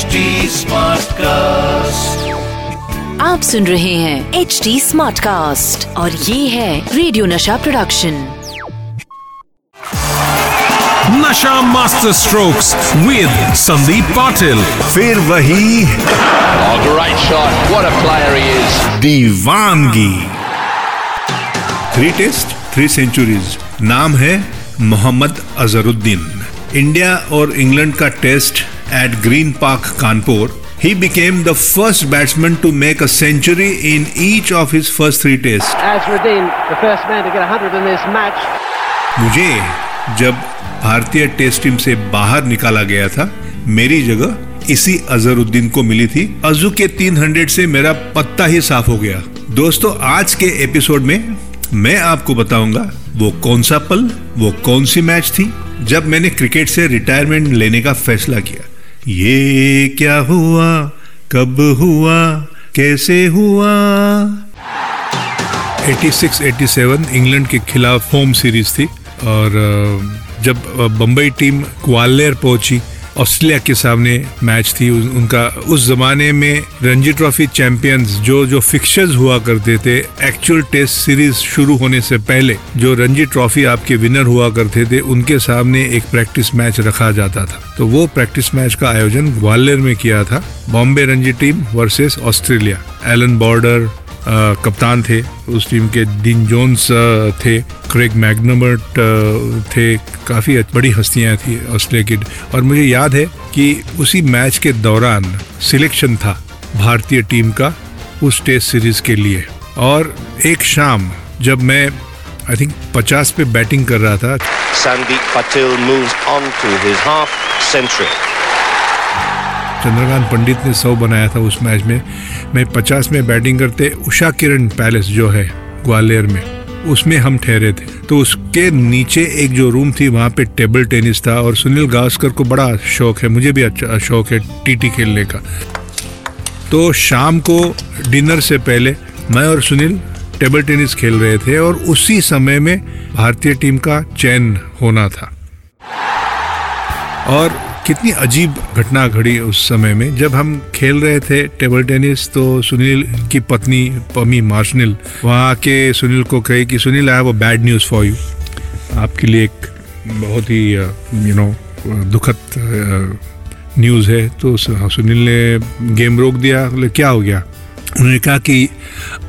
HD cast आप सुन रहे हैं एच डी स्मार्ट कास्ट और ये है रेडियो नशा प्रोडक्शन नशा Master Strokes with Sandeep Patil. फिर वही Oh, great shot. What a player he दीवानगी। थ्री टेस्ट थ्री सेंचुरीज नाम है मोहम्मद अजहरुद्दीन इंडिया और इंग्लैंड का test at Green Park Kanpur he became the first batsman to make a century in each of his first three tests. Azruddin, the first man to get 100 in this match. मुझे जब भारतीय test team से बाहर निकाला गया था मेरी जगह इसी अजहरुद्दीन को मिली थी अजू के 300 से मेरा पत्ता ही साफ़ हो गया दोस्तों आज के एपिसोड में मैं आपको बताऊँगा वो कौन सा पल वो कौन सी मैच थी जब मैंने क्रिकेट से रिटायरमेंट लेने का फैसला किया ये क्या हुआ? कब हुआ? कैसे हुआ? 86-87 इंग्लैंड के खिलाफ होम सीरीज़ थी और जब अ, बम्बई टीम ग्वालियर पहुँची ऑस्ट्रेलिया के सामने मैच थी। उन- उनका, उस जमाने में रणजी ट्रॉफी चैंपियंस जो जो फिक्चर्स हुआ करते थे एक्चुअल टेस्ट सीरीज़ शुरू होने से पहले जो रणजी ट्रॉफी आपके विनर हुआ करते थे, उनके सामने एक प्रैक्टिस मैच रखा जाता था। तो वो प्रैक्टिस मैच का आयोजन ग्वालियर में किया था। Bombay Ranji team versus Australia. Allan Border कप्तान थे उस टीम के डिन जोन्स थे क्रेग मैग्नमर्ट थे काफ़ी बड़ी हस्तियाँ थी ऑस्ट्रेलिया की। और मुझे याद है कि उसी मैच के दौरान सिलेक्शन था भारतीय टीम का उस टेस्ट सीरीज़ के लिए। और एक शाम जब मैं आई थिंक 50 पे बैटिंग कर रहा था। Sandeep Patil moves on to his half century. Chandrakant Pandit ने सौ बनाया था उस मैच में। मैं पचास में बैटिंग करते उषा किरण पैलेस जो है ग्वालियर में, उसमें हम ठहरे थे। तो उसके नीचे एक जो रूम थी, वहाँ पे टेबल टेनिस था और सुनील गावस्कर को बड़ा शौक है, मुझे भी अच्छा शौक है टीटी खेलने का। तो शाम को डिनर से पहले मैं और सुनील टेबल टेनिस खेल रहे थे और उसी समय में भारतीय टीम का चयन होना था। और कितनी अजीब घटना घड़ी उस समय में। जब हम खेल रहे थे टेबल टेनिस तो सुनील की पत्नी पमी मार्शनल वहाँ के सुनील को कहे कि, Sunil I have a bad news for you आपके लिए एक बहुत ही यू नो दुखद न्यूज़ है। तो सुनील ने गेम रोक दिया। बोले, क्या हो गया? उन्होंने कहा कि,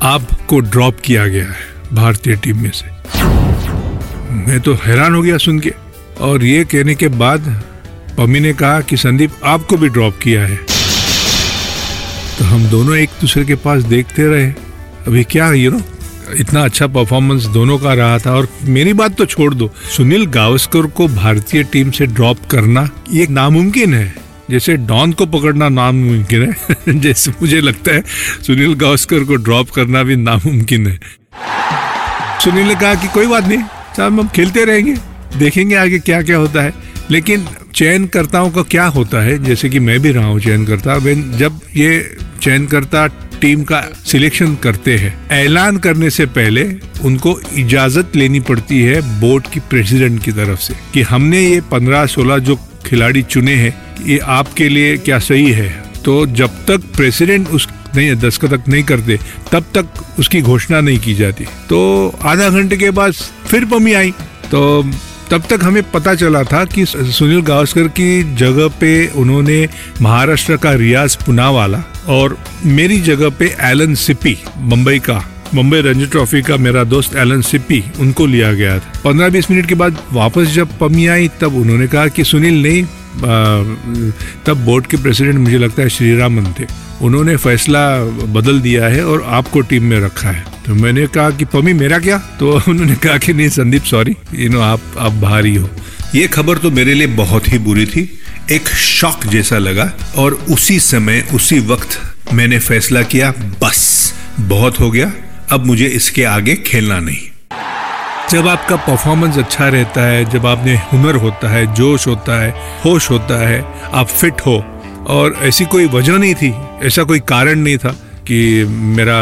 आपको ड्रॉप किया गया है भारतीय टीम में से. मैं तो हैरान हो गया सुन के। और ये कहने के बाद पम्मी ने कहा कि संदीप आपको भी ड्रॉप किया है। तो हम दोनों एक दूसरे के पास देखते रहे। अभी क्या यू नो इतना अच्छा परफॉर्मेंस दोनों का रहा था। और मेरी बात तो छोड़ दो, सुनील गावस्कर को भारतीय टीम से ड्रॉप करना ये नामुमकिन है। जैसे डॉन को पकड़ना नामुमकिन है। जैसे मुझे लगता है, सुनील गावस्कर को ड्रॉप करना भी नामुमकिन है। सुनील ने कहा कि कोई बात नहीं, साहब, हम खेलते रहेंगे, देखेंगे आगे क्या क्या होता है। लेकिन चयनकर्ताओं का क्या होता है? जैसे कि मैं भी रहा हूँ चयनकर्ता जब ये चयनकर्ता टीम का सिलेक्शन करते हैं, ऐलान करने से पहले उनको इजाज़त लेनी पड़ती है बोर्ड की प्रेसिडेंट की तरफ़ से कि हमने ये पंद्रह सोलह जो खिलाड़ी चुने हैं, ये आपके लिए क्या सही है? तो जब तक प्रेसिडेंट उस नहीं दस्तखत नहीं करते, तब तक उसकी घोषणा नहीं की जाती। तो आधा घंटे के बाद फिर पमी आई। तो तब तक हमें पता चला था कि सुनील गावस्कर की जगह पे उन्होंने महाराष्ट्र का रियाज पुनावाला और मेरी जगह पे एलन सिपी मुंबई का मुंबई रणजी ट्रॉफी का मेरा दोस्त एलन सिप्पी उनको लिया गया था। पंद्रह बीस मिनट के बाद वापस जब पमी आई तब उन्होंने कहा कि सुनील नहीं आ, तब बोर्ड के प्रेसिडेंट मुझे लगता है श्री रामन थे उन्होंने फैसला बदल दिया है और आपको टीम में रखा है। तो मैंने कहा कि, पम्मी, मेरा क्या? तो उन्होंने कहा कि, नहीं, संदीप सॉरी यू नो आप आप बाहर ही. हो ये खबर तो मेरे लिए बहुत ही बुरी थी। एक शॉक जैसा लगा और उसी समय, उसी वक्त मैंने फैसला किया, बस, बहुत हो गया। अब मुझे इसके आगे खेलना नहीं। जब आपका परफॉर्मेंस अच्छा रहता है, जब आप में हुनर होता है, जोश होता है, होश होता है, आप फिट हो और ऐसी कोई वजह नहीं थी, ऐसा कोई कारण नहीं था कि मेरा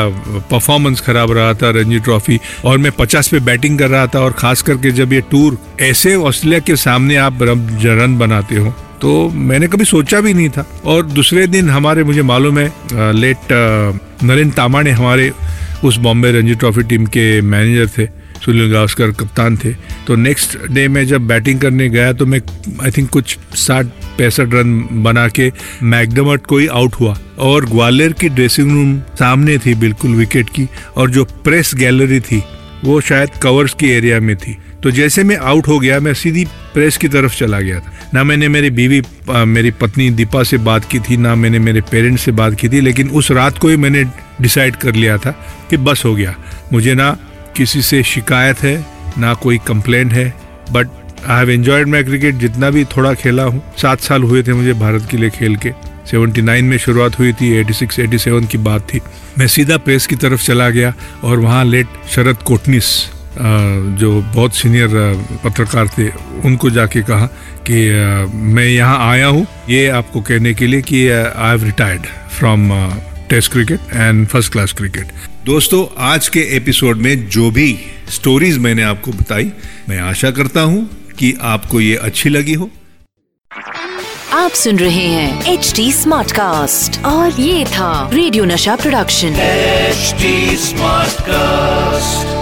परफॉर्मेंस खराब रहा था, रणजी ट्रॉफी, और मैं 50 पे बैटिंग कर रहा था, और खास करके जब ये टूर ऐसे ऑस्ट्रेलिया के सामने आप रन बनाते हो तो मैंने कभी सोचा भी नहीं था। और दूसरे दिन हमारे, मुझे मालूम है लेट नरेंद्र तामा ने हमारे उस बॉम्बे रणजी ट्रॉफी टीम के मैनेजर थे सुनील गावस्कर कप्तान थे। तो नेक्स्ट डे में जब बैटिंग करने गया तो मैं आई थिंक कुछ साठ पैंसठ रन बना के मैकडमट ही आउट हुआ। और ग्वालियर की ड्रेसिंग रूम सामने थी बिल्कुल विकेट की, और जो प्रेस गैलरी थी, वो शायद कवर्स की एरिया में थी। तो जैसे मैं आउट हो गया, मैं सीधी प्रेस की तरफ़ चला गया था। ना मैंने मेरी बीवी मेरी पत्नी दीपा से बात की थी, ना मैंने मेरे पेरेंट्स से बात की थी, लेकिन उस रात को ही मैंने डिसाइड कर लिया था कि बस हो गया। मुझे ना किसी से शिकायत है, ना कोई कंप्लेंट है but I have enjoyed my cricket जितना भी थोड़ा खेला हूँ। सात साल हुए थे मुझे भारत के लिए खेल के। 79 में शुरुआत हुई थी 86 87 की बात थी। मैं सीधा प्रेस की तरफ़ चला गया और वहाँ लेट शरद कोटनिस जो बहुत सीनियर पत्रकार थे, उनको जाके कहा कि मैं यहाँ आया हूँ। ये आपको कहने के लिए कि I have retired from test cricket and first class cricket दोस्तों आज के एपिसोड में जो भी स्टोरीज मैंने आपको बताई मैं आशा करता हूँ कि आपको ये अच्छी लगी हो। आप सुन रहे हैं एच डी स्मार्ट कास्ट और ये था radio Nasha production H smart Smartcast.